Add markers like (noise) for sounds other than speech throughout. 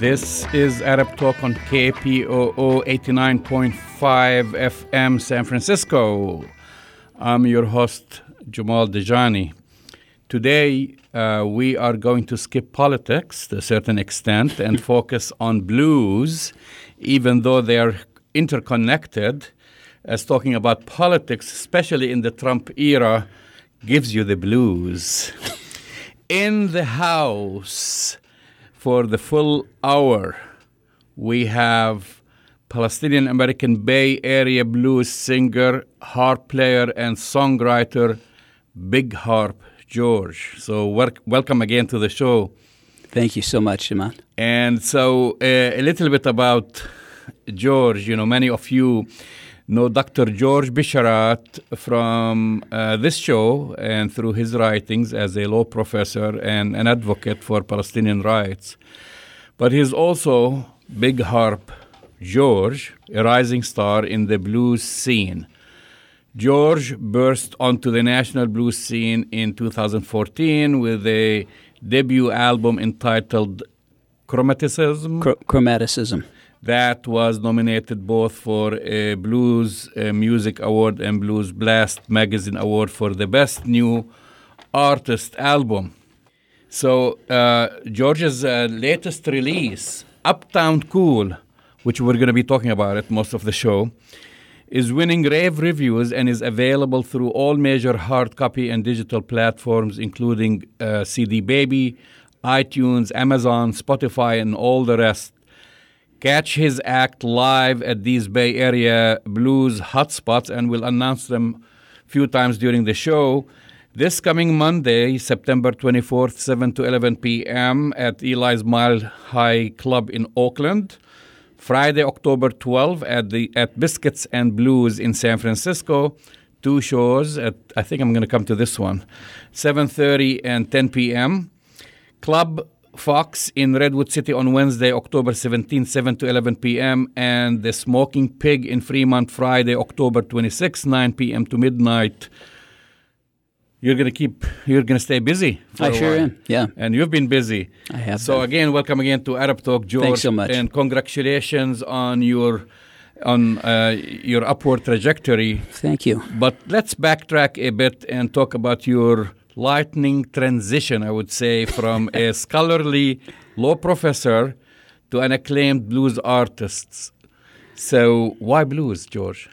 This is Arab Talk on KPOO 89.5 FM San Francisco. I'm your host, Jamal Dejani. Today, uh, we are going to skip politics to a certain extent and (laughs) focus on blues, even though they are interconnected, as talking about politics, especially in the Trump era, gives you the blues. (laughs) in the House, for the full hour, we have Palestinian American Bay Area blues singer, harp player, and songwriter Big Harp George. So, wel- welcome again to the show. Thank you so much, Shimon. And so, uh, a little bit about George. You know, many of you know Dr. George Bisharat from uh, this show and through his writings as a law professor and an advocate for Palestinian rights. But he's also Big Harp George, a rising star in the blues scene. George burst onto the national blues scene in 2014 with a debut album entitled Chromaticism Chr- chromaticism. That was nominated both for a Blues Music Award and Blues Blast Magazine Award for the Best New Artist Album. So, uh, George's uh, latest release, Uptown Cool, which we're going to be talking about at most of the show, is winning rave reviews and is available through all major hard copy and digital platforms, including uh, CD Baby, iTunes, Amazon, Spotify, and all the rest. Catch his act live at these Bay Area blues hotspots, and we'll announce them a few times during the show. This coming Monday, September 24th, 7 to 11 p.m. at Eli's Mile High Club in Oakland. Friday, October 12th at the at Biscuits and Blues in San Francisco. Two shows. At, I think I'm going to come to this one. 7:30 and 10 p.m. Club Fox in Redwood City on Wednesday, October 17, 7 to 11 p.m. And the Smoking Pig in Fremont Friday, October 26, 9 p.m. to midnight. You're to keep, you're to stay busy. For I sure while. am. Yeah. And you've been busy. I have So been. again, welcome again to Arab Talk, George. Thanks so much. And congratulations on your on uh, your upward trajectory. Thank you. But let's backtrack a bit and talk about your lightning transition. I would say from a (laughs) scholarly law professor to an acclaimed blues artist. So why blues, George?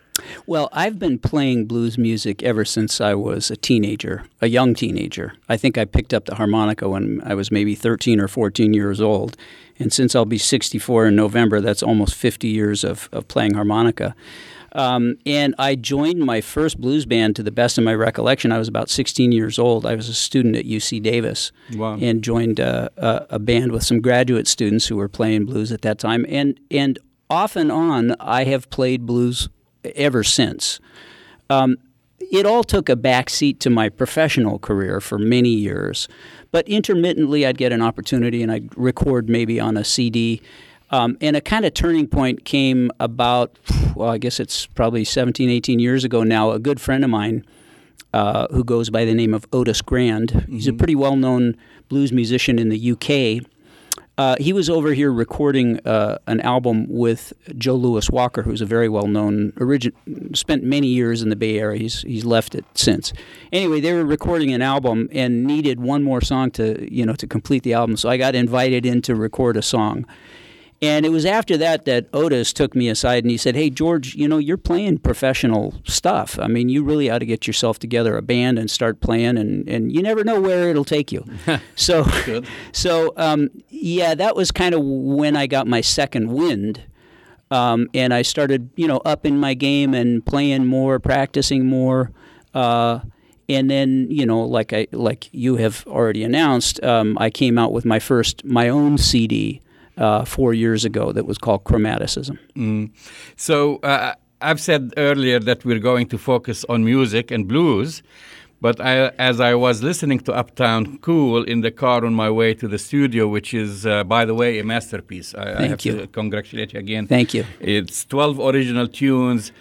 Well, I've been playing blues music ever since I was a teenager, a young teenager. I think I picked up the harmonica when I was maybe 13 or 14 years old. And since I'll be 64 in November, that's almost 50 years of, of playing harmonica. Um, and I joined my first blues band to the best of my recollection. I was about 16 years old. I was a student at UC Davis Wow. and joined uh, a, a band with some graduate students who were playing blues at that time. And, and off and on, I have played blues ever since. Um, it all took a backseat to my professional career for many years, but intermittently I'd get an opportunity and I'd record maybe on a CD. Um, and a kind of turning point came about, well, I guess it's probably 17, 18 years ago now. A good friend of mine uh, who goes by the name of Otis Grand, he's a pretty well known blues musician in the UK. Uh, he was over here recording uh, an album with Joe Louis Walker, who's a very well known origin. Spent many years in the Bay Area. He's he's left it since. Anyway, they were recording an album and needed one more song to you know to complete the album. So I got invited in to record a song. And it was after that that Otis took me aside and he said, "Hey George, you know you're playing professional stuff. I mean, you really ought to get yourself together a band and start playing, and, and you never know where it'll take you." (laughs) so, so um, yeah, that was kind of when I got my second wind, um, and I started, you know, upping my game and playing more, practicing more. Uh, and then, you know, like I like you have already announced, um, I came out with my first my own CD uh, four years ago that was called Chromaticism. Mm. So uh, I've said earlier that we're going to focus on music and blues, but I, as I was listening to Uptown Cool in the car on my way to the studio, which is, uh, by the way, a masterpiece. I, I Thank have you. to congratulate you again. Thank you. It's 12 original tunes.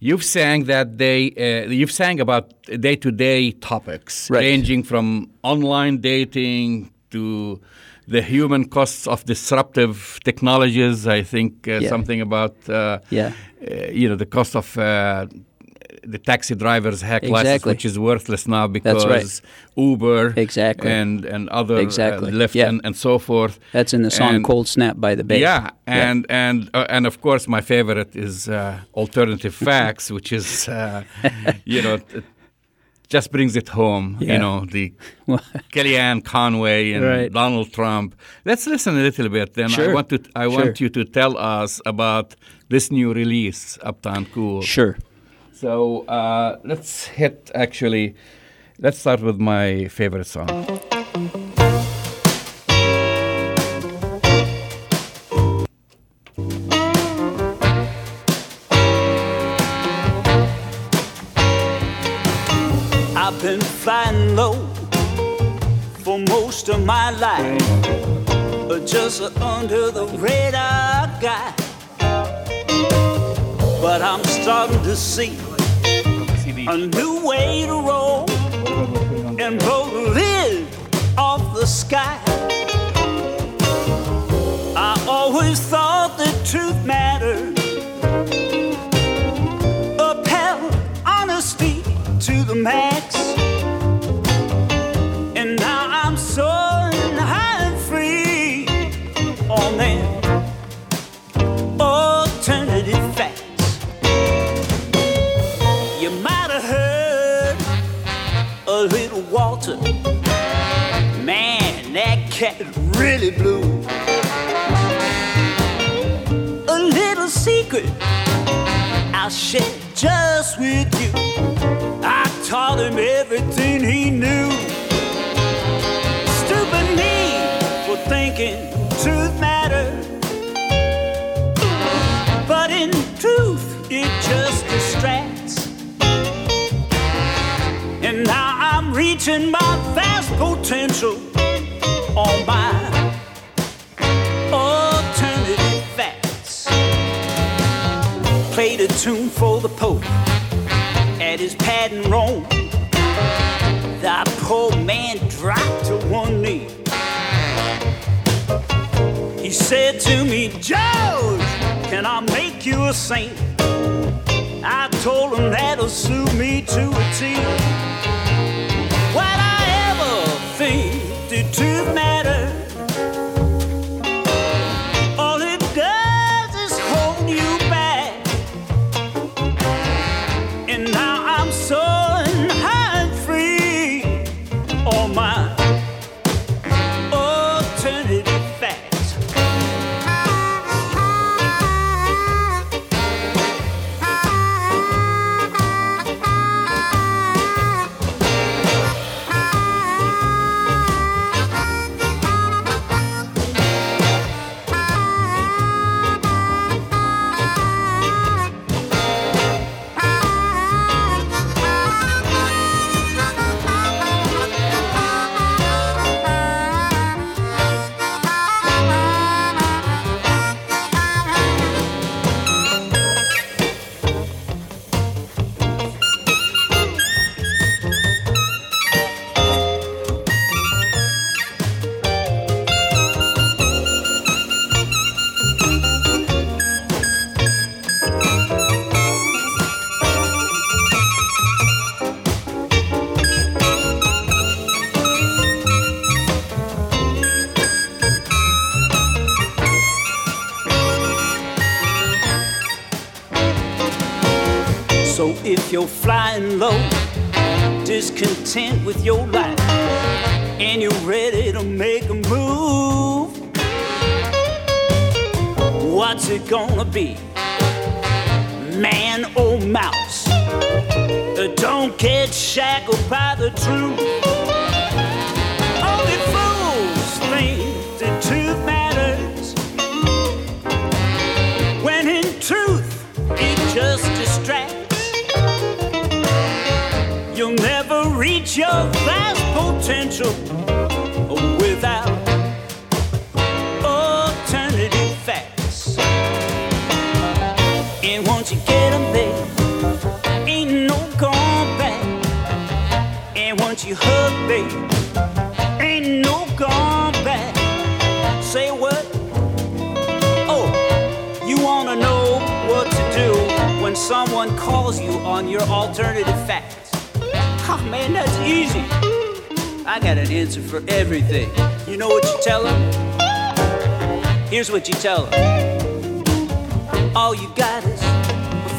You've sang that day. Uh, you've sang about day-to-day topics, Right. ranging from online dating to the human costs of disruptive technologies. I think uh, Yeah. something about uh, Yeah. uh, you know the cost of uh, the taxi driver's hack license, which is worthless now because right. Uber Exactly. and and other Exactly. uh, Lyft Yeah. and, and so forth. That's in the song And- "Cold Snap" by the Bay. Yeah, and and uh, and of course, my favorite is uh, alternative (laughs) facts, which is uh, you know. Just brings it home, Yeah. you know, the (laughs) Kellyanne Conway and Right. Donald Trump. Let's listen a little bit. Then I want to I want you to tell us about this new release, Uptown Cool. Sure. So uh, let's hit actually. Let's start with my favorite song. Most of my life, just under the radar guy. But I'm starting to see a new way to roll and blow the lid off the sky. I always thought that truth mattered. Upheld honesty to the max. Walter. Man, that cat really blew. A little secret I'll share just with you. I taught him everything he knew. Reaching my vast potential on my alternative facts. Played a tune for the Pope at his pad in Rome. That poor man dropped to one knee. He said to me, George, can I make you a saint? I told him that'll suit me to a T. truth matter? Someone calls you on your alternative facts? Oh man, that's easy. I got an answer for everything. You know what you tell them? Here's what you tell them. All you got is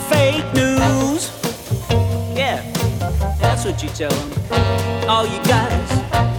fake news. Yeah, that's what you tell them. All you got is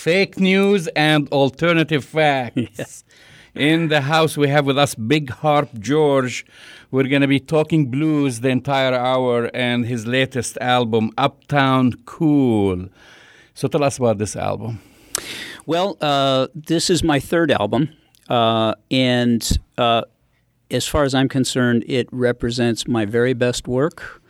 Fake news and alternative facts. (laughs) Yes. In the house, we have with us Big Harp George. We're going to be talking blues the entire hour and his latest album, Uptown Cool. So tell us about this album. Well, uh, this is my third album, uh, and uh, as far as I'm concerned, it represents my very best work.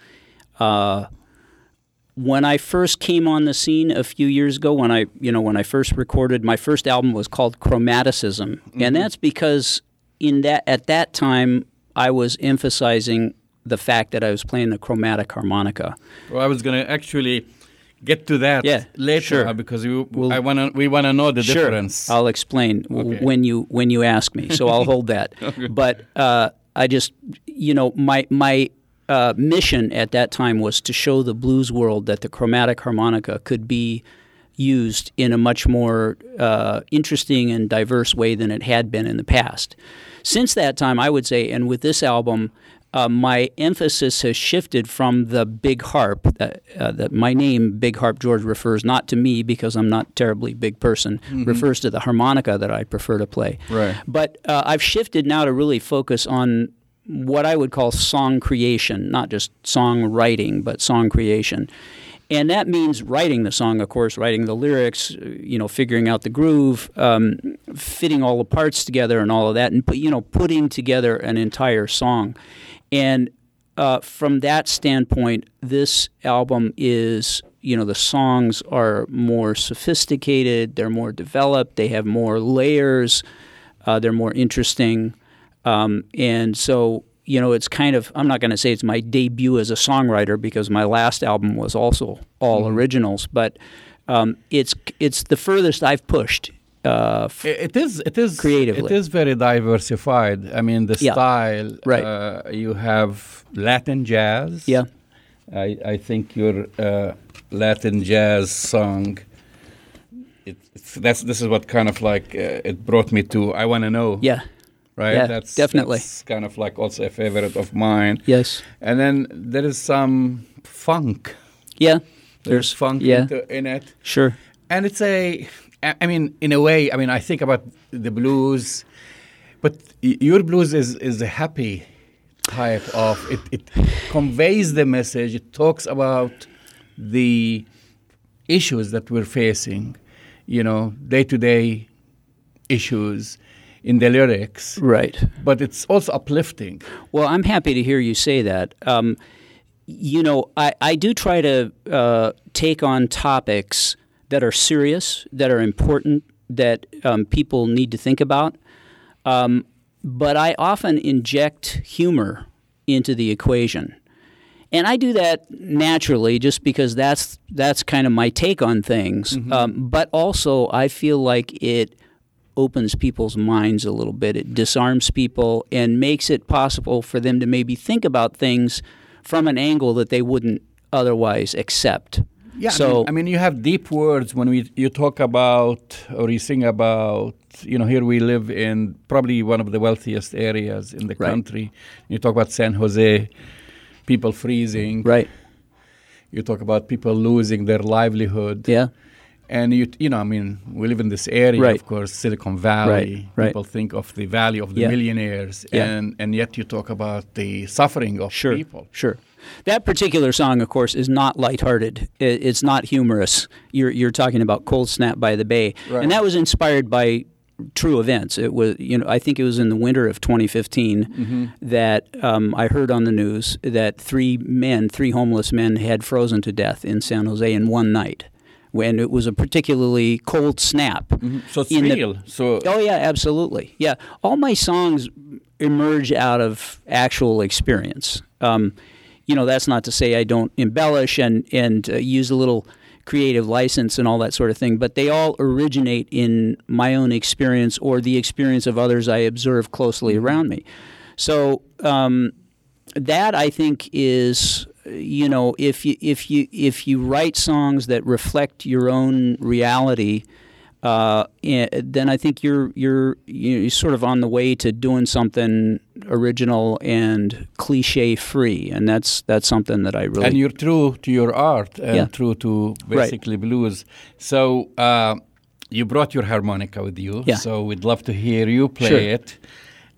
When I first came on the scene a few years ago, when I, you know, when I first recorded, my first album was called Chromaticism, and that's because in that at that time I was emphasizing the fact that I was playing the chromatic harmonica. Well, I was going to actually get to that Yeah, later sure. because we, We'll- I wanna, we want to know the Sure, difference. I'll explain w- Okay. when you when you ask me. So I'll hold that. (laughs) But uh, I just, you know, my my uh, mission at that time was to show the blues world that the chromatic harmonica could be used in a much more uh, interesting and diverse way than it had been in the past. Since that time, I would say, and with this album. Uh, my emphasis has shifted from the big harp. That, uh, that my name, Big Harp George, refers not to me because I'm not a terribly big person. Refers to the harmonica that I prefer to play. Right. But uh, I've shifted now to really focus on what I would call song creation, not just song writing, but song creation. And that means writing the song, of course, writing the lyrics, uh, you know, figuring out the groove, um, fitting all the parts together, and all of that, and you know, putting together an entire song. And uh, from that standpoint, this album is, you know, the songs are more sophisticated, they're more developed, they have more layers, uh, they're more interesting. Um, and so, you know, it's kind of, I'm not going to say it's my debut as a songwriter because my last album was also all originals, but um, it's, it's the furthest I've pushed. Uh, f- It is. It is Creatively. It is very diversified. I mean, the Yeah. style. Right. Uh, you have Latin jazz. yeah. I, I think your uh, Latin jazz song. It, it's, that's this is what kind of like uh, it brought me to. I want to know. Yeah. Right. yeah, that's definitely. that's kind of like also a favorite of mine. Yes. And then there is some funk. Yeah. There's funk yeah. into, in it. Sure. And it's a, I mean, in a way, I mean, I think about the blues, but your blues is, is a happy type of, it, it conveys the message, it talks about the issues that we're facing, you know, day to day issues in the lyrics, Right. but it's also uplifting. Well, I'm happy to hear you say that. Um, you know, I, I do try to uh, take on topics that are serious, that are important, that um, people need to think about. Um, but I often inject humor into the equation. And I do that naturally just because that's that's kind of my take on things. Um, but also, I feel like it opens people's minds a little bit. It disarms people and makes it possible for them to maybe think about things from an angle that they wouldn't otherwise accept. Yeah, So I, mean, I mean, you have deep words when we you talk about or you sing about. You know, here we live in probably one of the wealthiest areas in the Right. country. You talk about San Jose, people freezing. right, You talk about people losing their livelihood. yeah, And you, you know, I mean, we live in this area, Right. of course, Silicon Valley. right. People think of the value of the Yeah. millionaires, Yeah. and and yet you talk about the suffering of Sure, people. sure. That particular song, of course, is not lighthearted. It's not humorous. You're you're talking about "Cold Snap" by the Bay, and that was inspired by true events. It was, you know, I think it was in the winter of 2015 Mm-hmm. that um, I heard on the news that three men, three homeless men, had frozen to death in San Jose in one night. When it was a particularly cold snap. So it's in the- real. so Oh yeah, absolutely. Yeah, all my songs emerge out of actual experience. Um, you know, that's not to say I don't embellish and and uh, use a little creative license and all that sort of thing, but they all originate in my own experience or the experience of others I observe closely around me. So um, that I think is you know if you if you if you write songs that reflect your own reality uh, eh, then I think you're you're you're sort of on the way to doing something original and cliche free, and that's that's something that I really and you're true to your art and Yeah. true to Right. basically blues. So uh, you brought your harmonica with you. Yeah. So we'd love to hear you play Sure. it.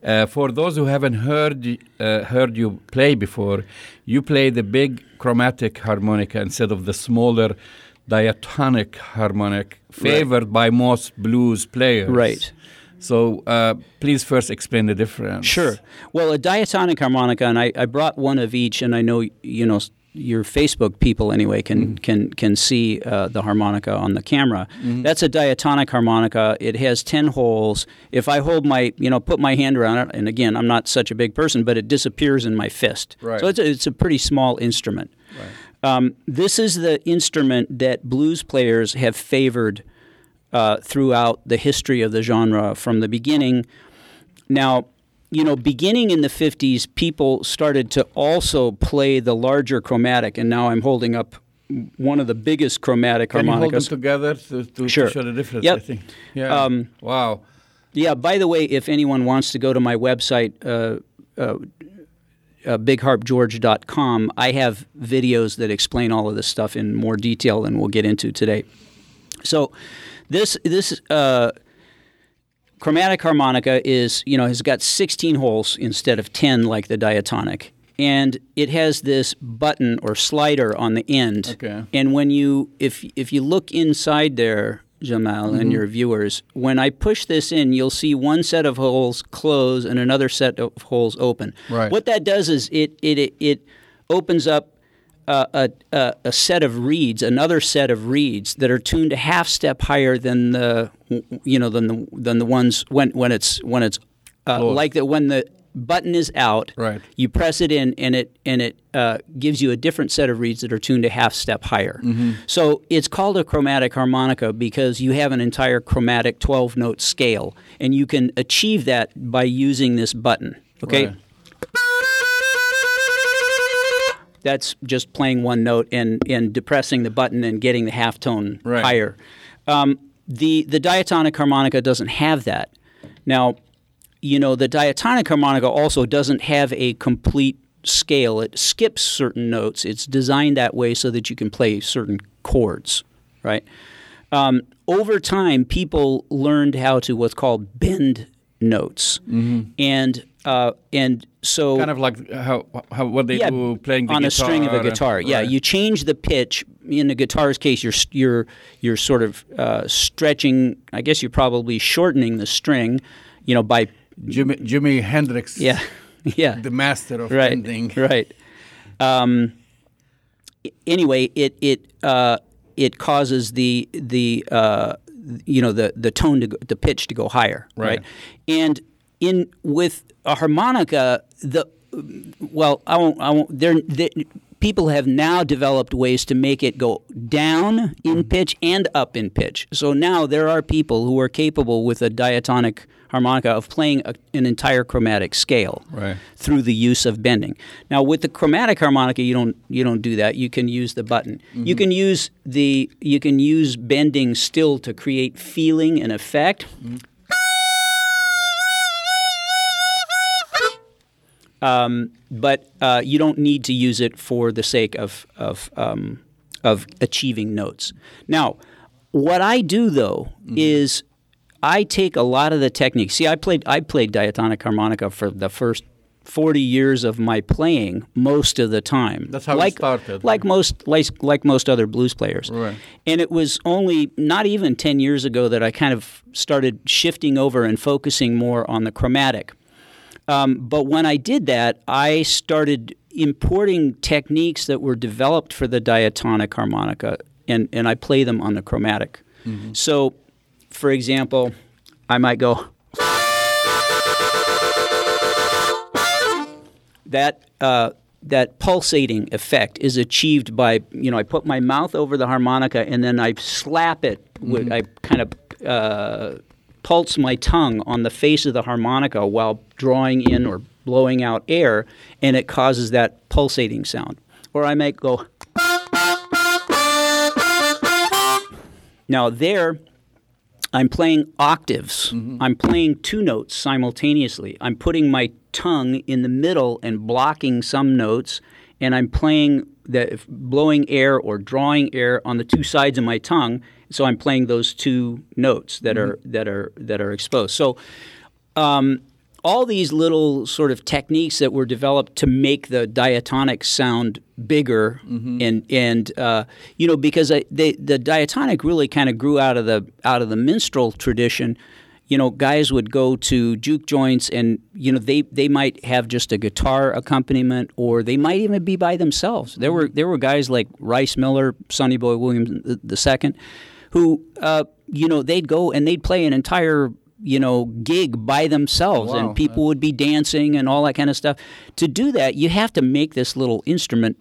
Uh, for those who haven't heard uh, heard you play before, you play the big chromatic harmonica instead of the smaller diatonic harmonic, favored by most blues players. Right. So uh, please first explain the difference. Sure. Well, a diatonic harmonica, and I, I brought one of each, and I know you know your Facebook people anyway can can can see uh, the harmonica on the camera. That's a diatonic harmonica. It has ten holes. If I hold my you know put my hand around it, and again I'm not such a big person, but it disappears in my fist. Right. So it's a, it's a pretty small instrument. Um, this is the instrument that blues players have favored uh, throughout the history of the genre from the beginning. Now, you know, beginning in the 50s, people started to also play the larger chromatic, and now I'm holding up one of the biggest chromatic Can you hold them together to, to, Sure. to show the difference? Yep. I think. Yeah. Um, wow. Yeah, by the way, if anyone wants to go to my website, uh, uh, uh, bigharpgeorge.com, I have videos that explain all of this stuff in more detail than we'll get into today. So, this this uh, chromatic harmonica is you know has got 16 holes instead of 10 like the diatonic, and it has this button or slider on the end. Okay. And when you if if you look inside there, Jamal Mm-hmm. and your viewers, when I push this in, you'll see one set of holes close and another set of holes open. Right. What that does is it it it, it opens up uh, a, a a set of reeds, another set of reeds that are tuned a half step higher than the you know than the than the ones when when it's when it's uh, like that when the button is out. Right. You press it in, and it and it uh, gives you a different set of reeds that are tuned a half step higher. Mm-hmm. So it's called a chromatic harmonica because you have an entire chromatic 12 note scale, and you can achieve that by using this button. Okay. Right. That's just playing one note and, and depressing the button and getting the half tone Right. higher. Um, the the diatonic harmonica doesn't have that. Now, you know, the diatonic harmonica also doesn't have a complete scale. It skips certain notes. It's designed that way so that you can play certain chords, right? Um, over time, people learned how to what's called bend notes, and uh, and so. Kind of like how, how what they yeah, do playing the on guitar. a string of a and- guitar. Yeah, right. you change the pitch. In a guitar's case, you're you're you're sort of uh, stretching. I guess you're probably shortening the string, you know, by Jimmy Jimi Hendrix. yeah, (laughs) yeah, The master of right, ending. right. Um, anyway, it it uh, it causes the the uh, you know the the tone to go, the pitch to go higher, Right. right? And in with a harmonica, the well, I won't. I won't. There, people have now developed ways to make it go down in mm-hmm. pitch and up in pitch. So now there are people who are capable with a diatonic harmonica of playing a, an entire chromatic scale Right. through the use of bending. Now, with the chromatic harmonica, you don't you don't do that. You can use the button. Mm-hmm. You can use the you can use bending still to create feeling and effect. Mm-hmm. Um, but uh, you don't need to use it for the sake of of um, of achieving notes. Now, what I do though is I take a lot of the techniques. See, I played I played diatonic harmonica for the first 40 years of my playing most of the time. That's how it like, started. Like most like, like most other blues players. Right. And it was only not even 10 years ago that I kind of started shifting over and focusing more on the chromatic. Um, but when I did that, I started importing techniques that were developed for the diatonic harmonica, and, and I play them on the chromatic. So, for example, I might go. That uh, that pulsating effect is achieved by you know I put my mouth over the harmonica and then I slap it. With, I kind of uh, pulse my tongue on the face of the harmonica while drawing in or blowing out air, and it causes that pulsating sound. Or I might go. Now there, I'm playing octaves. Mm-hmm. I'm playing two notes simultaneously. I'm putting my tongue in the middle and blocking some notes, and I'm playing the blowing air or drawing air on the two sides of my tongue. So I'm playing those two notes that are that are that are exposed. So um, all these little sort of techniques that were developed to make the diatonic sound bigger and and uh, you know because I, they, the diatonic really kind of grew out of the out of the minstrel tradition. You know guys would go to juke joints and you know they they might have just a guitar accompaniment or they might even be by themselves. There were there were guys like Rice Miller Sonny Boy Williams the, the second who uh, you know they'd go and they'd play an entire you know gig by themselves Wow. and people would be dancing and all that kind of stuff. To do that you have to make this little instrument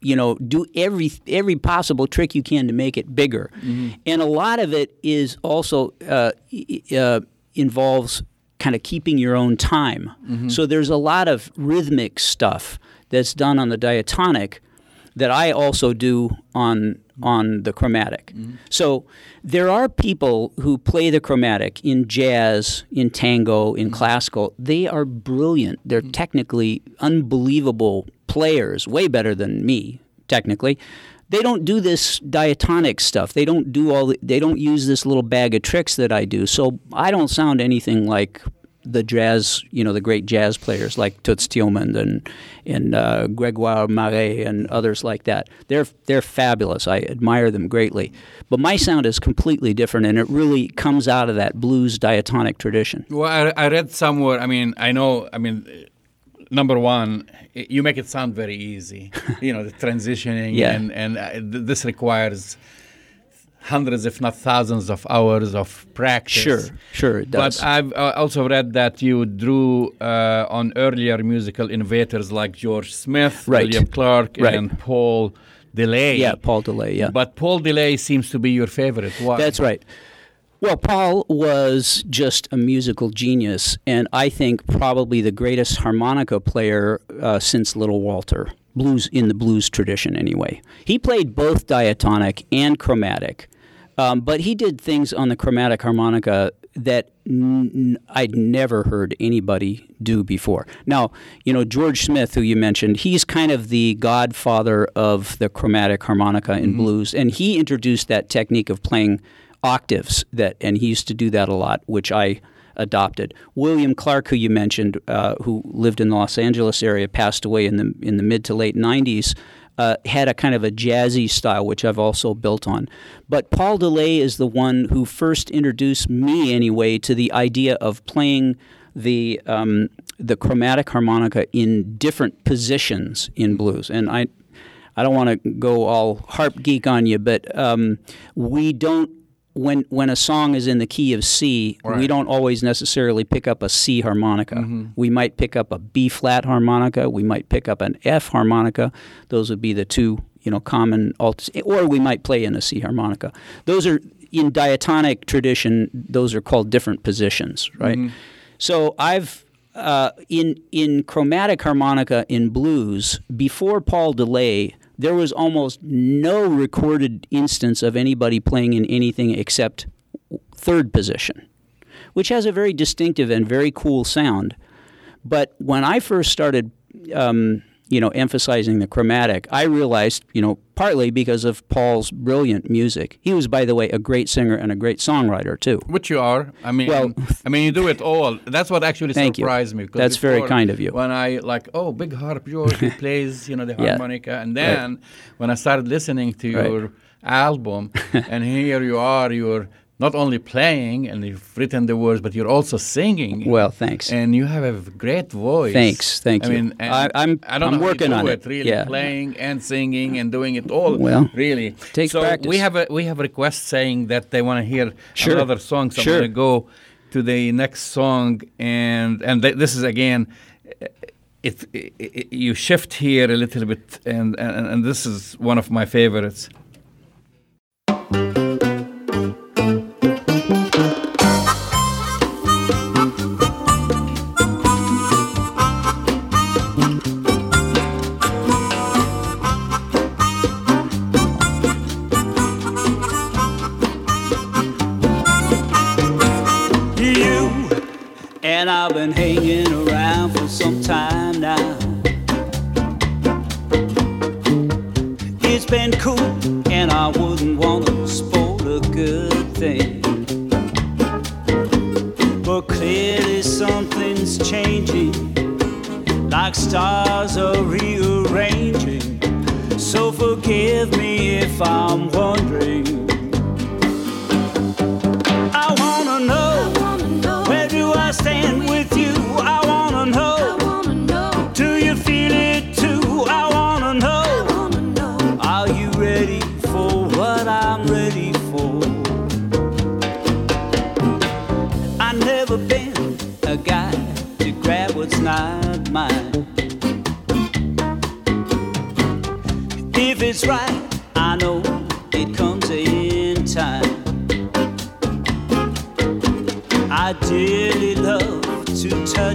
you know do every every possible trick you can to make it bigger. And a lot of it is also uh, uh, involves kind of keeping your own time. So there's a lot of rhythmic stuff that's done on the diatonic that I also do on on the chromatic. So there are people who play the chromatic in jazz, in tango, in classical. They are brilliant. They're technically unbelievable players, way better than me technically. They don't do this diatonic stuff. They don't do all. The, they don't use this little bag of tricks that I do. So I don't sound anything like the jazz, you know, the great jazz players like Toots Thielemans and and uh, Gregoire Maret and others like that. They're they're fabulous. I admire them greatly. But my sound is completely different, and it really comes out of that blues diatonic tradition. Well, I, I read somewhere. I mean, I know. I mean, number one, you make it sound very easy. (laughs) you know, the transitioning, Yeah. and and uh, th- this requires hundreds, if not thousands, of hours of practice. Sure, sure, it does. But I've uh, also read that you drew uh, on earlier musical innovators like George Smith, Right. William Clarke, Right. and Paul DeLay. yeah, Paul DeLay. Yeah, But Paul DeLay seems to be your favorite. Why? That's right. Well, Paul was just a musical genius, and I think probably the greatest harmonica player uh, since Little Walter, blues in the blues tradition, anyway. He played both diatonic and chromatic, um, but he did things on the chromatic harmonica that n- I'd never heard anybody do before. Now, you know, George Smith, who you mentioned, he's kind of the godfather of the chromatic harmonica in blues, and he introduced that technique of playing octaves that and he used to do that a lot which i adopted. William Clarke who you mentioned uh, who lived in the los angeles area passed away in the in the mid to late 90s uh, had a kind of a jazzy style which i've also built on but paul delay is the one who first introduced me anyway to the idea of playing the um, the chromatic harmonica in different positions in blues and i I don't want to go all harp geek on you, but um, we don't. When when a song is in the key of C, we don't always necessarily pick up a C harmonica. We might pick up a B flat harmonica. We might pick up an F harmonica. Those would be the two you know common alts, or we might play in a C harmonica. Those are in diatonic tradition. Those are called different positions, right? So I've uh, in in chromatic harmonica in blues before Paul DeLay, there was almost no recorded instance of anybody playing in anything except third position, which has a very distinctive and very cool sound. But when I first started um, you know, emphasizing the chromatic, I realized, you know, partly because of Paul's brilliant music. He was, by the way, a great singer and a great songwriter too. Which you are. I mean, Well- I mean, you do it all. That's what actually Thank you. surprised me. That's very kind of you. When I like, oh, big harp George, he (laughs) plays, you know, the Yeah. harmonica, and then when I started listening to Right. your album, (laughs) and here you are, you're not only playing and you've written the words, but you're also singing. Well, thanks. and you have a great voice. Thanks, thank I you. Mean, I- I'm- I don't I'm know how working you do on it. it, Really, yeah. playing and singing and doing it all. Well, really takes so practice. we have a we have a request saying that they want to hear Sure. another song. So Sure. I'm going to go to the next song, and and th- this is again. It, it, it you shift here a little bit, and, and and this is one of my favorites. Been cool, and I wouldn't want to spoil a good thing. But clearly something's changing, like stars are rearranging. So forgive me if I'm wondering.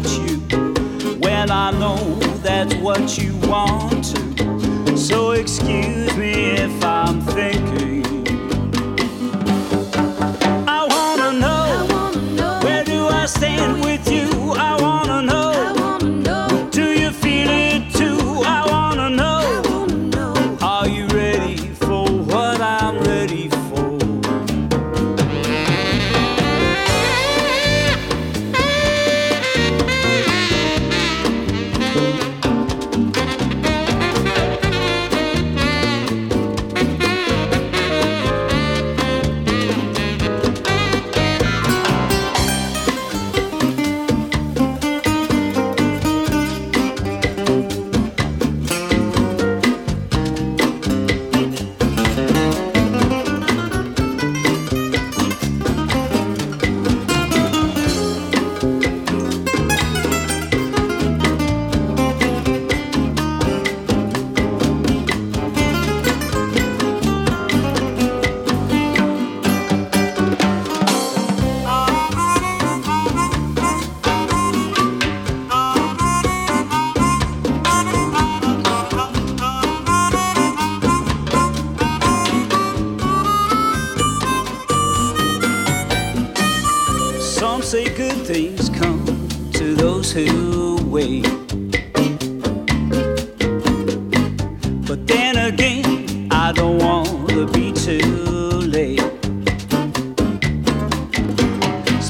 You when I know that's what you want to. So excuse me if I'm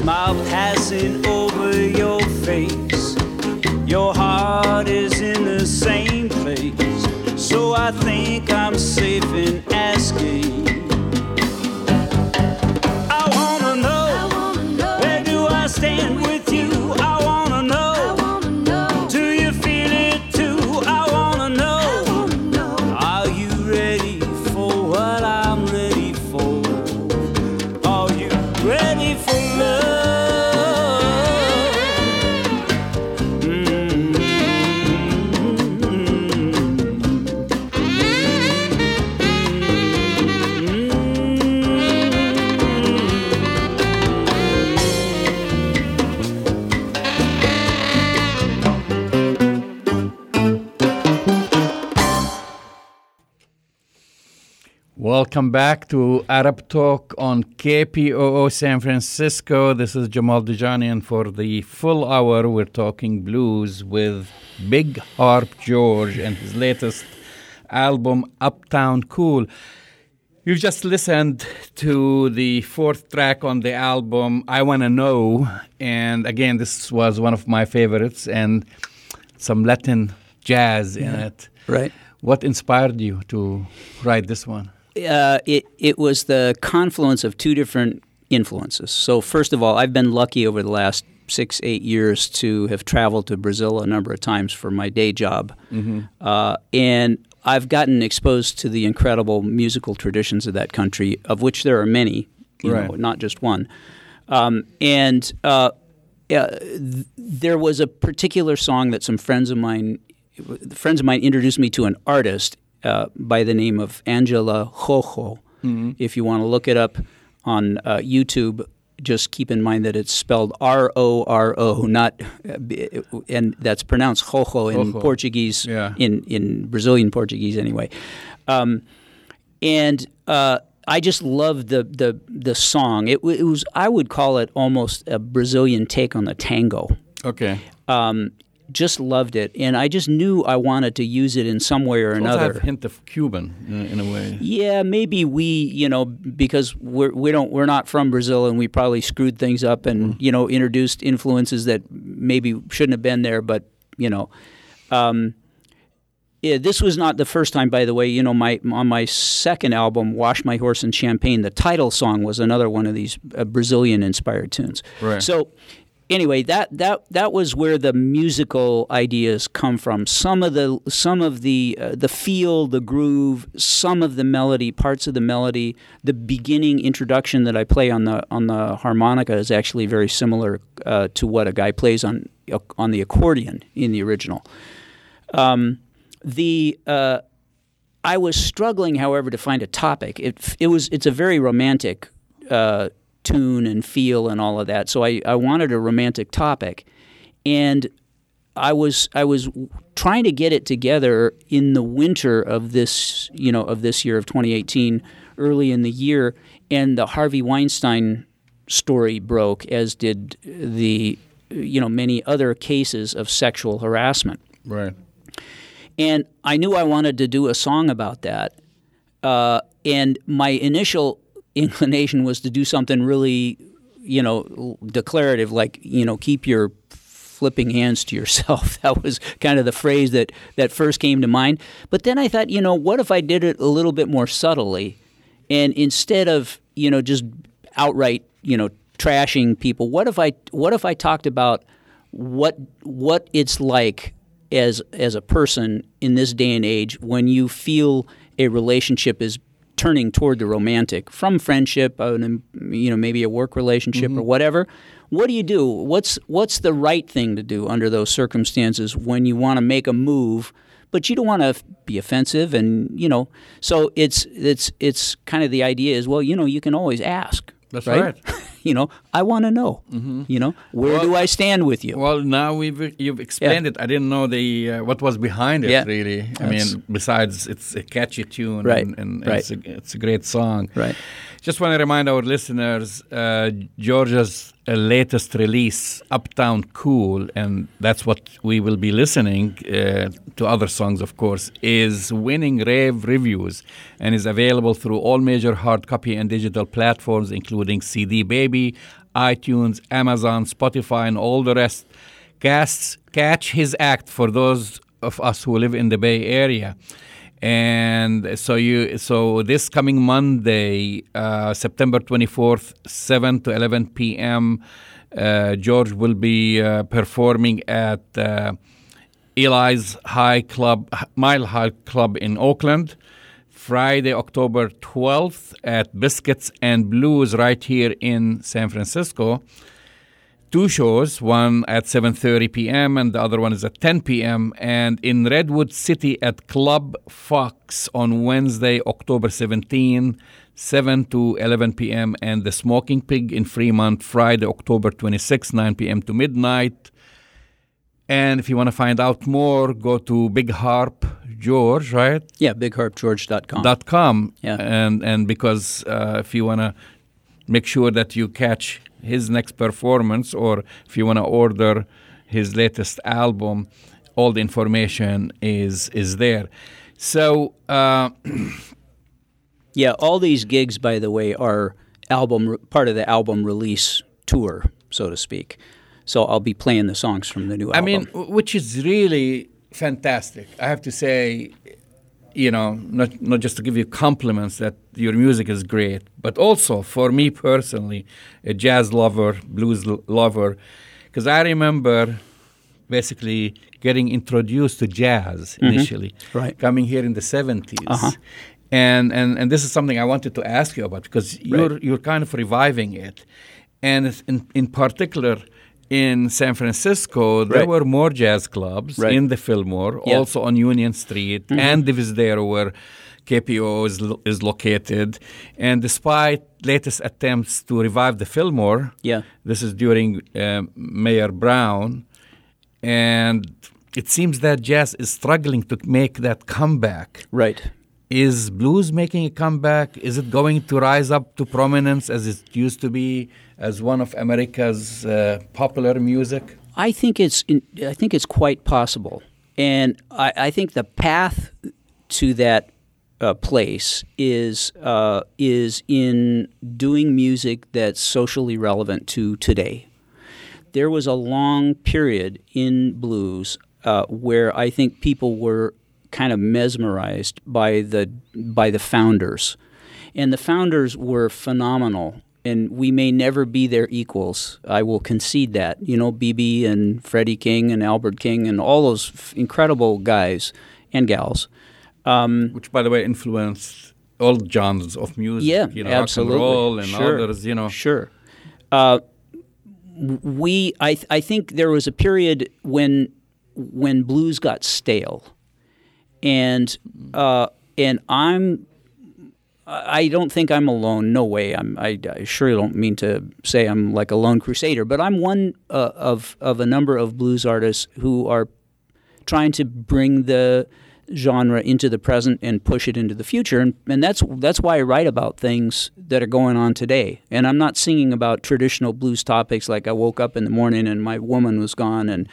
Smile passing over your face. Your heart is in the same place. So I think I'm safe in asking. Welcome back to Arab Talk on KPOO San Francisco. This is Jamal Dejani, and for the full hour, we're talking blues with Big Harp George and his latest album, Uptown Cool. You've just listened to the fourth track on the album, I Wanna Know. And again, this was one of my favorites, and some Latin jazz in it. Right. What inspired you to write this one? Uh, it it was the confluence of two different influences. So first of all, I've been lucky over the last six eight years to have traveled to Brazil a number of times for my day job, uh, and I've gotten exposed to the incredible musical traditions of that country, of which there are many, you know, Right. not just one. Um, and uh, uh, th- there was a particular song that some friends of mine, friends of mine, introduced me to an artist uh, by the name of Angela Jojo. If you want to look it up on uh, YouTube, just keep in mind that it's spelled R O R O, not, uh, and that's pronounced Jojo in Jojo. Portuguese, Yeah. in in Brazilian Portuguese anyway. Um, and uh, I just loved the the the song. It, it was I would call it almost a Brazilian take on the tango. Okay. Um, just loved it, and I just knew I wanted to use it in some way or another. hint of Cuban in, in a way. Yeah, maybe we, you know, because we're we don't we're not from Brazil, and we probably screwed things up, and you know, introduced influences that maybe shouldn't have been there. But you know, um, yeah, this was not the first time. By the way, you know, my on my second album, "Wash My Horse in Champagne," the title song was another one of these uh, Brazilian-inspired tunes. Right. So. Anyway, that, that that was where the musical ideas come from. Some of the some of the uh, the feel, the groove, some of the melody, parts of the melody, the beginning introduction that I play on the on the harmonica is actually very similar uh, to what a guy plays on on the accordion in the original. Um, the uh, I was struggling, however, to find a topic. It it was it's a very romantic uh, tune and feel and all of that. So I, I wanted a romantic topic, and I was I was trying to get it together in the winter of this you know of this year of 2018, early in the year, and the Harvey Weinstein story broke, as did the you know many other cases of sexual harassment. Right. And I knew I wanted to do a song about that. Uh, and my initial inclination was to do something really, you know, declarative, like, you know, keep your flipping hands to yourself. (laughs) That was kind of the phrase that, that first came to mind. But then I thought, you know, what if I did it a little bit more subtly? And instead of, you know, just outright, you know, trashing people, what if I what if I talked about what what it's like as as a person in this day and age when you feel a relationship is turning toward the romantic from friendship, uh, you know, maybe a work relationship or whatever. What do you do? What's what's the right thing to do under those circumstances when you want to make a move, but you don't want to be offensive and you know. So it's it's it's kind of the idea is well, you know, you can always ask. That's right. right. (laughs) you know, I want to know. You know, where do I stand with you? Well, now we've you've explained it. I didn't know the uh, what was behind it Yeah. really. I That's- mean, besides it's a catchy tune Right, and, and right. it's, a, it's a great song. Right. Just want to remind our listeners, uh, Georgia's uh, latest release, Uptown Cool, and that's what we will be listening uh, to other songs, of course, is winning rave reviews and is available through all major hard copy and digital platforms, including CD Baby, iTunes, Amazon, Spotify, and all the rest. Cast, catch his act for those of us who live in the Bay Area and so you so this coming monday uh, september 24th 7 to 11 p.m uh, george will be uh, performing at uh, eli's high club mile high club in oakland friday october 12th at biscuits and blues right here in san francisco two shows, one at 7:30 p.m. and the other one is at 10 p.m. and in Redwood City at Club Fox on Wednesday, October 17, 7 to 11 p.m. and the Smoking Pig in Fremont Friday, October 26, 9 p.m. to midnight. And if you want to find out more, go to Big Harp George, right? Yeah, bigharpgeorge.com. Dot com. Yeah. And and because uh, if you wanna make sure that you catch his next performance, or if you wanna order his latest album, all the information is is there. So. Uh, (clears throat) Yeah, all these gigs, by the way, are album part of the album release tour, so to speak. So I'll be playing the songs from the new I album. I mean, which is really fantastic. I have to say, you know, not not just to give you compliments that your music is great, but also for me personally, a jazz lover, blues lover, because I remember basically getting introduced to jazz initially, Mm-hmm. Right. coming here in the 70s. Uh-huh. And, and and this is something I wanted to ask you about because you're you're kind of reviving it, and in in particular in San Francisco there Right. were more jazz clubs Right. in the Fillmore, Yeah. Mm-hmm. also on Union Street and Divisadero where KPOO is, lo- is located. And despite latest attempts to revive the Fillmore, Yeah. this is during um, Mayor Brown, and it seems that jazz is struggling to make that comeback. right. Is blues making a comeback? Is it going to rise up to prominence as it used to be as one of America's uh, popular music? I think it's in, I think it's quite possible, and I, I think the path to that uh, place is uh, is in doing music that's socially relevant to today. There was a long period in blues uh, where I think people were kind of mesmerized by the by the founders, and the founders were phenomenal. And we may never be their equals. I will concede that. You know, BB and Freddie King and Albert King and all those f- incredible guys and gals. which by the way influenced all genres of music. Yeah, you know, absolutely. rock and roll and Sure. others. You know, Sure. Uh, we, I, th- I think there was a period when, when blues got stale, and uh, and I'm, I don't think I'm alone. No way. I'm. I, I don't mean to say I'm like a lone crusader, but I'm one uh, of of a number of blues artists who are trying to bring the genre into the present and push it into the future and, and that's that's why I write about things that are going on today and I'm not singing about traditional blues topics like I woke up in the morning and my woman was gone and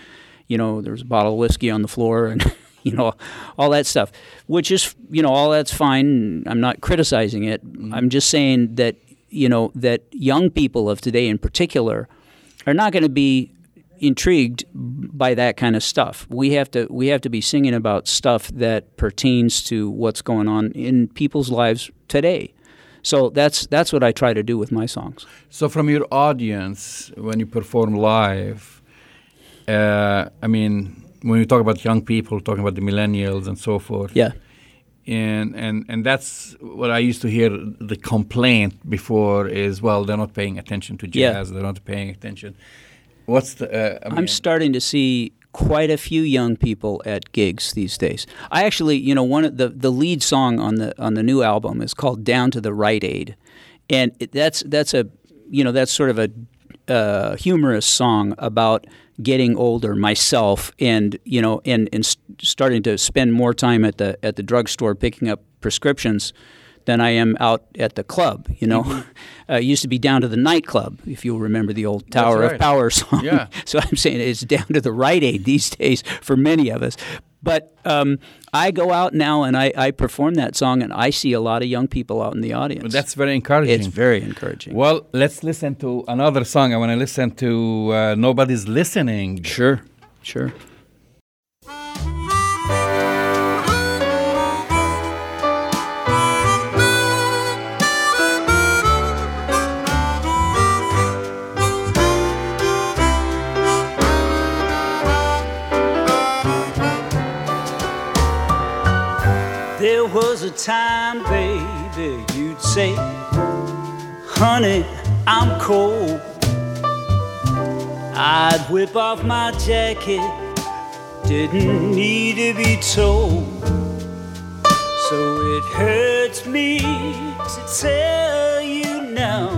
you know there was a bottle of whiskey on the floor and (laughs) (laughs) you know all that stuff which is you know all that's fine I'm not criticizing it I'm just saying that you know that young people of today in particular are not going to be intrigued by that kind of stuff. We have to we have to be singing about stuff that pertains to what's going on in people's lives today. So that's that's what I try to do with my songs. So, from your audience, when you perform live, uh, I mean, when you talk about young people, talking about the millennials and so forth, Yeah. and and and that's what I used to hear. The complaint before is, well, they're not paying attention to Yeah. jazz. They're not paying attention. What's the? Uh, I I'm mean, starting to see quite a few young people at gigs these days. I actually, you know, one of the the lead song on the on the new album is called "Down to the Rite Aid," and it, that's that's a you know that's sort of a uh, humorous song about getting older myself and you know and and starting to spend more time at the at the drugstore picking up prescriptions than I am out at the club. You know, (laughs) uh, used to be down to the nightclub, if you'll remember the old Tower right. of Power song. Yeah. (laughs) so I'm saying it's down to the Rite Aid these days for many of us. But um, I go out now and I, I perform that song, and I see a lot of young people out in the audience. that's very encouraging. it's very encouraging. Well, let's listen to another song. I want to listen to uh, Nobody's Listening. Sure, sure. Say, Honey, I'm cold. I'd whip off my jacket, didn't need to be told. So it hurts me to tell you now,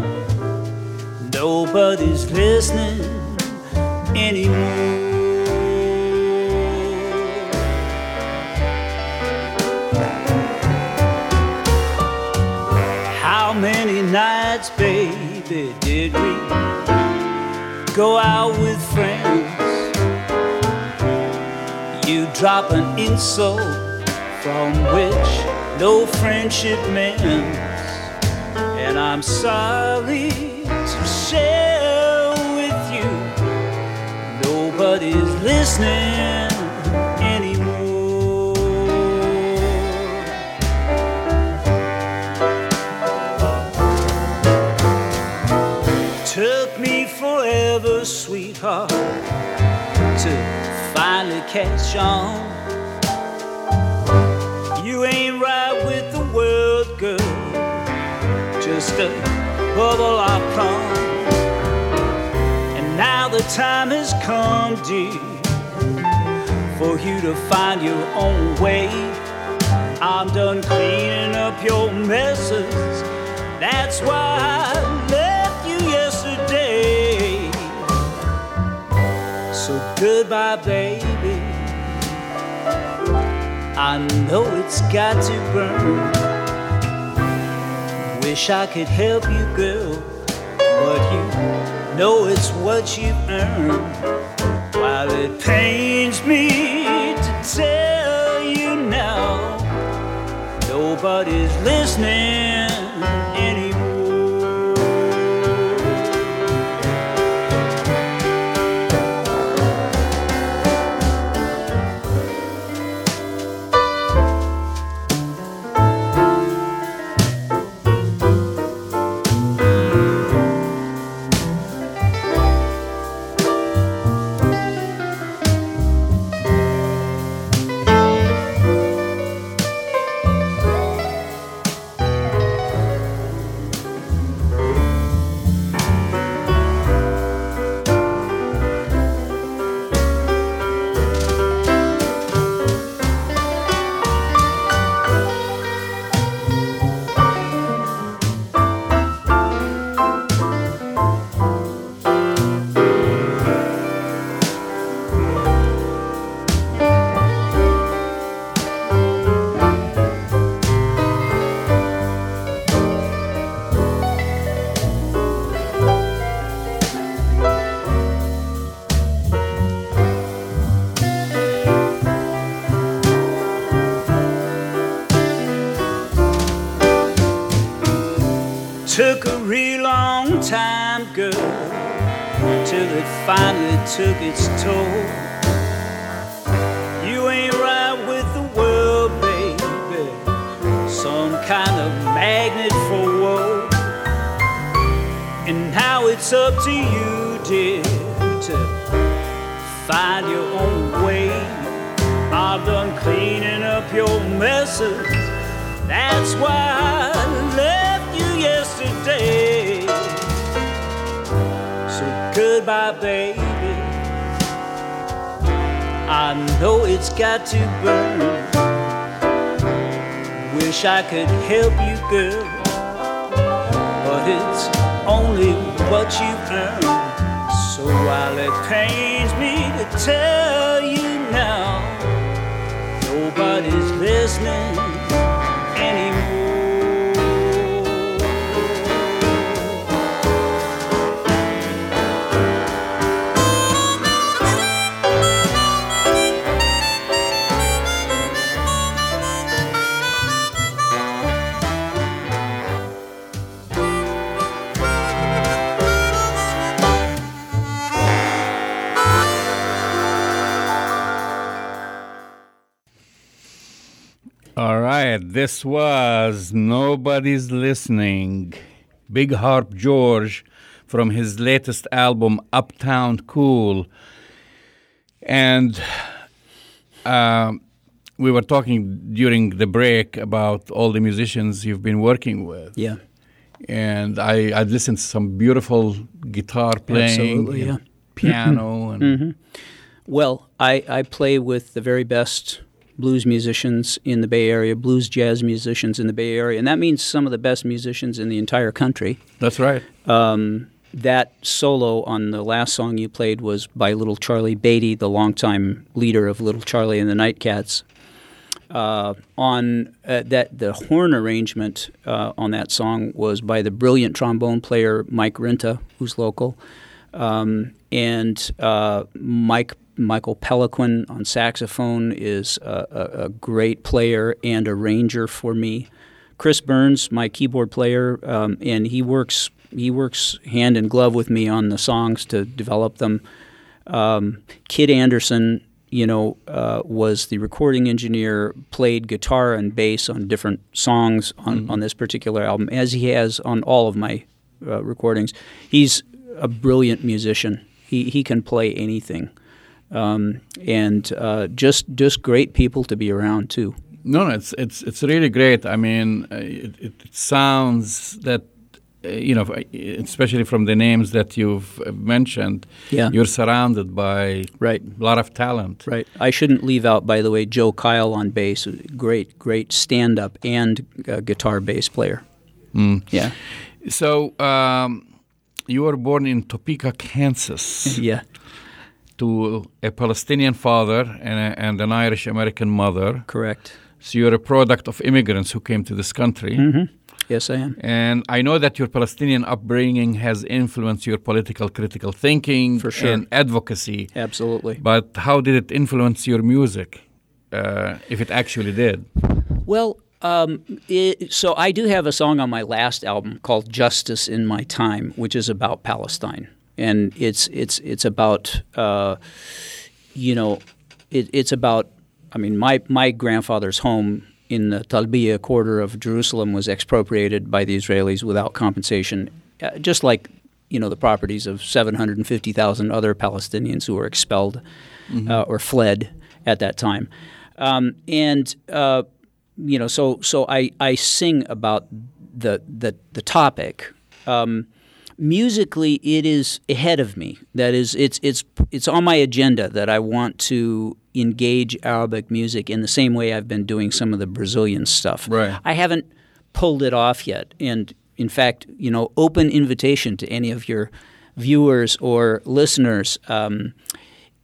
nobody's listening anymore. Nights, baby, did we go out with friends? You drop an insult from which no friendship mends, and I'm sorry to share with you. Nobody's listening to finally catch on. You ain't right with the world, girl, just a bubble I've come. And now the time has come, dear, for you to find your own way. I'm done cleaning up your messes. That's why goodbye, baby. I know it's got to burn. Wish I could help you, girl, but you know it's what you've earned. While it pains me to tell you now, nobody's listening it finally took its toll. You ain't right with the world, baby. Some kind of magnet for woe. And now it's up to you, dear, to find your own way. I'm done cleaning up your messes. That's why goodbye, baby. I know it's got to burn. Wish I could help you, girl, but it's only what you earn. So while it pains me to tell you now, nobody's listening right, this was Nobody's Listening. Big Harp George from his latest album, Uptown Cool. And um, we were talking during the break about all the musicians you've been working with. Yeah. And I, I've listened to some beautiful guitar playing, yeah. (clears throat) piano, and Well, I, I play with the very best blues musicians in the Bay Area, blues jazz musicians in the Bay Area, and that means some of the best musicians in the entire country. that's right. Um, that solo on the last song you played was by Little Charlie Baty, the longtime leader of Little Charlie and the Nightcats. uh, on uh, that the horn arrangement uh, on that song was by the brilliant trombone player Mike Rinta, who's local, um, and uh, Mike Michael Peloquin on saxophone is a, a, a, great player and arranger for me. Chris Burns, my keyboard player, um, and he works he works hand in glove with me on the songs to develop them. Um, Kid Anderson, you know, uh, was the recording engineer, played guitar and bass on different songs on, mm-hmm. on this particular album, as he has on all of my uh, recordings. He's a brilliant musician. He he can play anything, um, and uh, just just great people to be around too. No, no, it's it's it's really great. I mean, uh, it, it sounds that uh, you know, especially from the names that you've uh, mentioned, yeah. you're surrounded by right. a lot of talent. Right. I shouldn't leave out, by the way, Joe Kyle on bass, great, great stand-up and uh, guitar bass player. Mm. Yeah. So um, you were born in Topeka, Kansas. yeah. To a Palestinian father and, a, and an Irish American mother. Correct. So you're a product of immigrants who came to this country. Mm-hmm Yes, I am. And I know that your Palestinian upbringing has influenced your political critical thinking For sure. and advocacy. Absolutely. But how did it influence your music, uh, if it actually did? Well, um, it, so I do have a song on my last album called "Justice in My Time," which is about Palestine, and it's it's it's about uh, you know it, it's about I mean my my grandfather's home in the Talbiya quarter of Jerusalem was expropriated by the Israelis without compensation, uh, just like you know the properties of 750,000 other Palestinians who were expelled mm-hmm. uh, or fled at that time. Um, and uh, you know, so so I, I sing about the the the topic. Um, musically, it is ahead of me. That is, it's it's it's on my agenda that I want to engage Arabic music in the same way I've been doing some of the Brazilian stuff. Right. I haven't pulled it off yet, and in fact, you know, open invitation to any of your viewers or listeners. Um,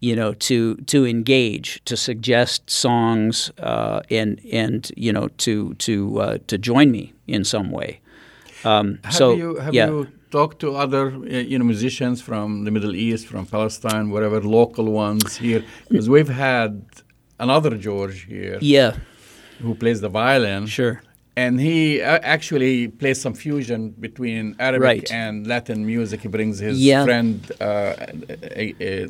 you know, to to engage, to suggest songs, uh, and and you know, to to uh, to join me in some way. Um, have so you, have yeah. you talk to other uh, you know musicians from the Middle East, from Palestine, whatever local ones here? Because we've had another George here, yeah, who plays the violin, sure, and he uh, actually plays some fusion between Arabic right. and Latin music. He brings his yeah. friend, uh, a, a,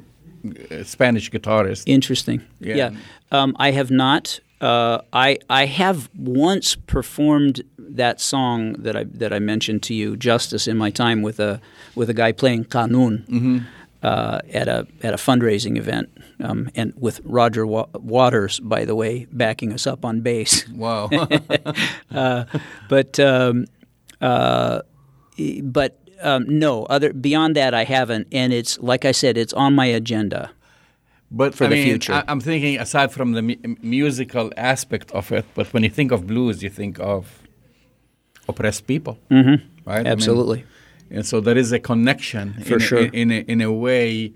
a, Spanish guitarist. Interesting. Yeah, yeah. Um, I have not. Uh, I I have once performed that song that I that I mentioned to you, "Justice," in my time with a with a guy playing kanun mm-hmm. uh, at a at a fundraising event, um, and with Roger Wa- Waters, by the way, backing us up on bass. Wow. (laughs) uh, but um, uh, but um, no, other beyond that, I haven't, and it's like I said, it's on my agenda. But for I the mean, future. I, am thinking aside from the mu- musical aspect of it, but when you think of blues, you think of oppressed people, mm-hmm. right? Absolutely. I mean, and so there is a connection. For in sure. A, in, a, in a way,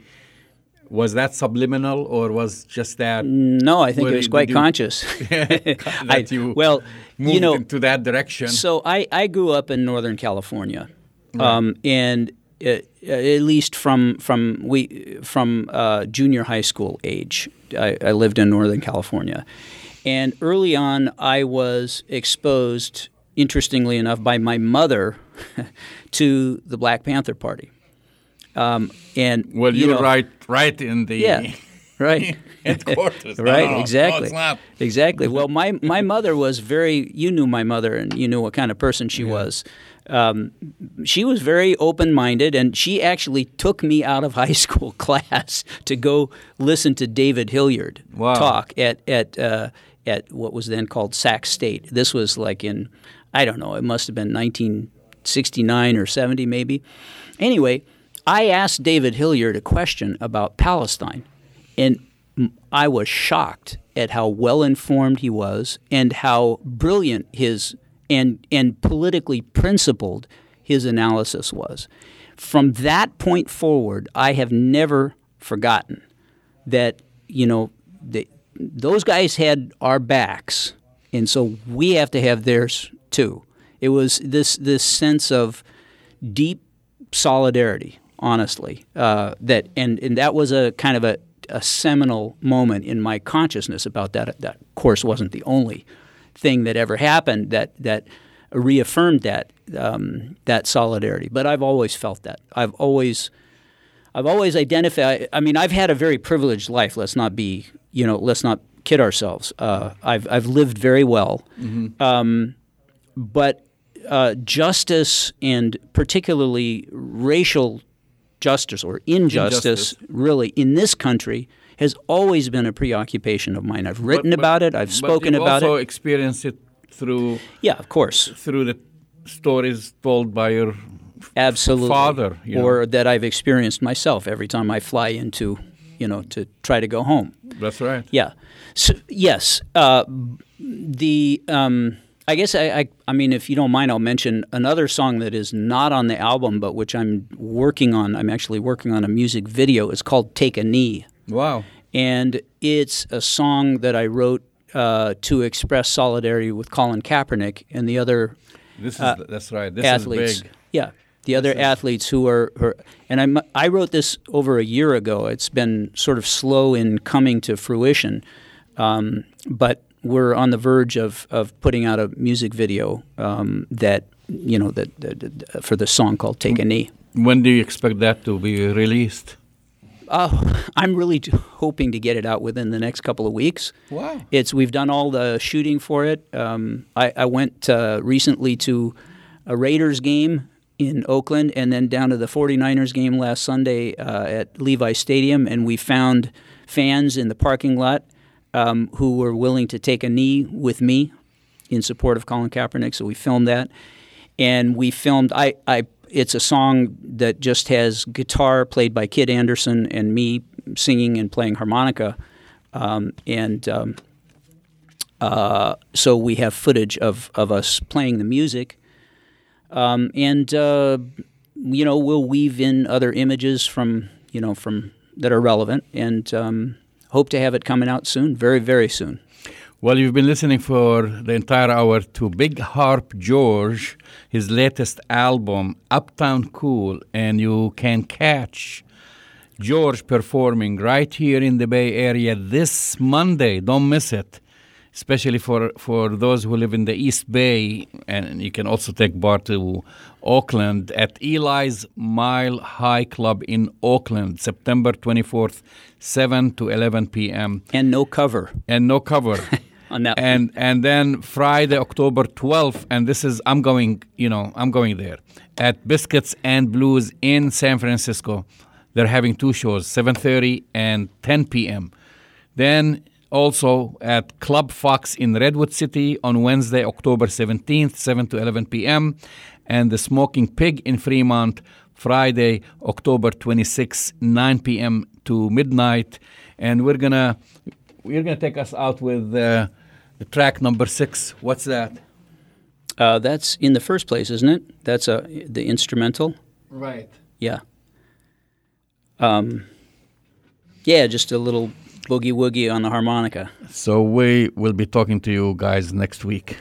was that subliminal or was just that? No, I think it was quite you- (laughs) conscious. (laughs) that I- you well, moved you know, into that direction. So I, I grew up in Northern California, um, and uh, at least from from we from uh, junior high school age, I, I lived in Northern California, and early on I was exposed, interestingly enough, by my mother (laughs) to the Black Panther Party. Um, and well, you you're know, right, right in the Yeah, right. (laughs) headquarters. (laughs) Right, no, exactly. No. Exactly. Well, my my mother was very. You knew my mother, and you knew what kind of person she was. Um, she was very open minded, and she actually took me out of (laughs) high school class to go listen to David Hilliard Wow. talk at at uh, at what was then called Sac State. This was like in I don't know. It must have been 1969 or 70, maybe. Anyway, I asked David Hilliard a question about Palestine, and I was shocked at how well informed he was and how brilliant his and and politically principled his analysis was. From that point forward, I have never forgotten that you know the those guys had our backs, and so we have to have theirs too. It was this this sense of deep solidarity, honestly. Uh, that and and that was a kind of a, a seminal moment in my consciousness about that. That course wasn't the only thing that ever happened that that reaffirmed that um, that solidarity. But I've always felt that. I've always I've always identified. I mean, I've had a very privileged life. Let's not be, you know, let's not kid ourselves. Uh, I've I've lived very well, um, but uh, justice and particularly racial justice or injustice, Injustice. really in this country has always been a preoccupation of mine. I've written But- but- about it. I've but spoken you about also it. experienced it through Yeah, of course, through the stories told by your absolutely. father, you know. or that I've experienced myself every time I fly into, you know, to try to go home. That's right. Yeah. So, yes. Uh, the um, I guess I, I I mean if you don't mind I'll mention another song that is not on the album but which I'm working on. I'm actually working on a music video. It's called Take a Knee. Wow. And it's a song that I wrote uh, to express solidarity with Colin Kaepernick and the other This is Uh, that's right. This athletes. is big. Yeah, the other athletes who are, who are and I I wrote this over a year ago. It's been sort of slow in coming to fruition, um, but we're on the verge of, of putting out a music video um, that you know that, that, that- for the song called "Take a Knee." When do you expect that to be released? Oh, (laughs) I'm really t- hoping to get it out within the next couple of weeks. Wow. It's we've done all the shooting for it. Um, I, I went uh, recently to a Raiders game in Oakland and then down to the 49ers game last Sunday uh, at Levi Stadium, and we found fans in the parking lot um, who were willing to take a knee with me in support of Colin Kaepernick. So we filmed that, and we filmed. I, I it's a song that just has guitar played by Kid Anderson and me singing and playing harmonica, um, and um, uh, so we have footage of, of us playing the music, um, and uh, you know we'll weave in other images from you know from that are relevant, and um, hope to have it coming out soon, very very soon. Well, you've been listening for the entire hour to Big Harp George, his latest album, Uptown Cool, and you can catch George performing right here in the Bay Area this Monday. Don't miss it, especially for, for those who live in the East Bay, and you can also take part to Oakland at Eli's Mile High Club in Oakland, September 24th, 7 to 11 p.m. And no cover and no cover. (laughs) on that. and and then Friday, October 12th, and this is I'm going, you know, I'm going there at Biscuits and Blues in San Francisco. They're having two shows, 7:30 and 10 p.m. Then also at Club Fox in Redwood City on Wednesday, October 17th, 7 to 11 p.m. and the Smoking Pig in Fremont Friday, October 26th, 9 p.m. to midnight. And we're gonna we're gonna take us out with uh, track number six. What's that? Uh, that's in the first place, isn't it? That's a the instrumental. Right. Yeah. Um, yeah, just a little boogie woogie on the harmonica. So we will be talking to you guys next week.